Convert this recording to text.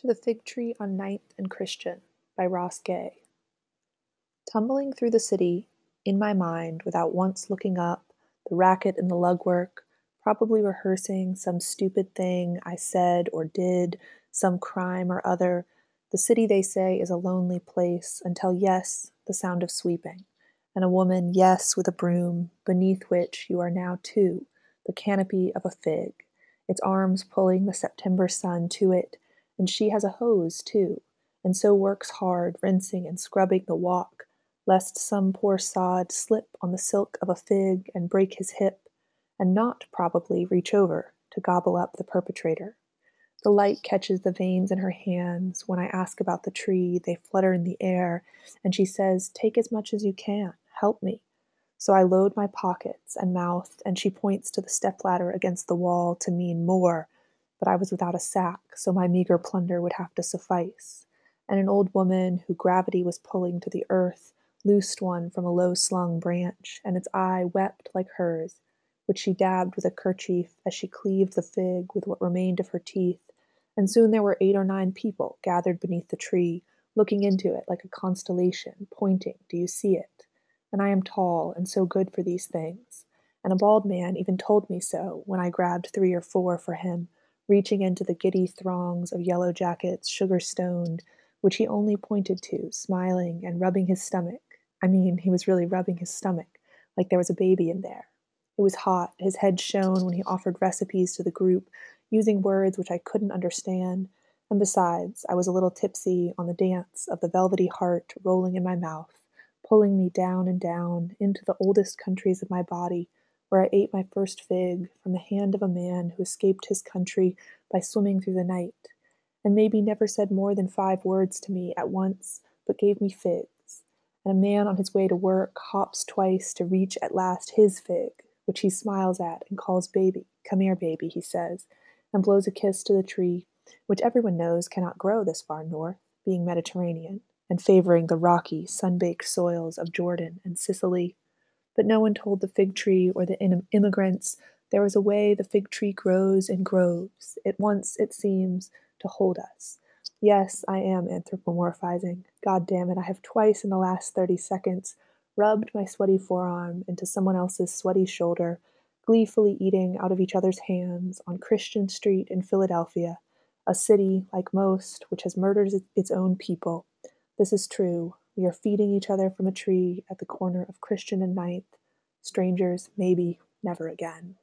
To the Fig Tree on Ninth and Christian by Ross Gay. Tumbling through the city, in my mind, without once looking up, the racket and the lugwork, probably rehearsing some stupid thing I said or did, some crime or other, the city they say is a lonely place until, yes, the sound of sweeping, and a woman, yes, with a broom, beneath which you are now too, the canopy of a fig, its arms pulling the September sun to it and she has a hose, too, and so works hard, rinsing and scrubbing the walk, lest some poor sod slip on the silk of a fig and break his hip, and not, probably, reach over to gobble up the perpetrator. The light catches the veins in her hands. When I ask about the tree, they flutter in the air, and she says, Take as much as you can. Help me. So I load my pockets and mouth, and she points to the stepladder against the wall to mean more, but I was without a sack, so my meager plunder would have to suffice. And an old woman, who gravity was pulling to the earth, loosed one from a low slung branch, and its eye wept like hers, which she dabbed with a kerchief as she cleaved the fig with what remained of her teeth, and soon there were eight or nine people gathered beneath the tree, looking into it like a constellation, pointing, Do you see it? And I am tall and so good for these things. And a bald man even told me so when I grabbed three or four for him reaching into the giddy throngs of yellow jackets, sugar stoned, which he only pointed to, smiling and rubbing his stomach. I mean, he was really rubbing his stomach, like there was a baby in there. It was hot, his head shone when he offered recipes to the group, using words which I couldn't understand, and besides, I was a little tipsy on the dance of the velvety heart rolling in my mouth, pulling me down and down into the oldest countries of my body, where I ate my first fig from the hand of a man who escaped his country by swimming through the night, and maybe never said more than five words to me at once, but gave me figs. And a man on his way to work hops twice to reach at last his fig, which he smiles at and calls baby. Come here, baby, he says, and blows a kiss to the tree, which everyone knows cannot grow this far north, being Mediterranean, and favoring the rocky, sun-baked soils of Jordan and Sicily but no one told the fig tree or the immigrants there is a way the fig tree grows in groves. It wants, it seems, to hold us. Yes, I am anthropomorphizing. God damn it, I have twice in the last 30 seconds rubbed my sweaty forearm into someone else's sweaty shoulder, gleefully eating out of each other's hands on Christian Street in Philadelphia, a city, like most, which has murdered its own people. This is true. We are feeding each other from a tree at the corner of Christian and Ninth. Strangers, maybe never again.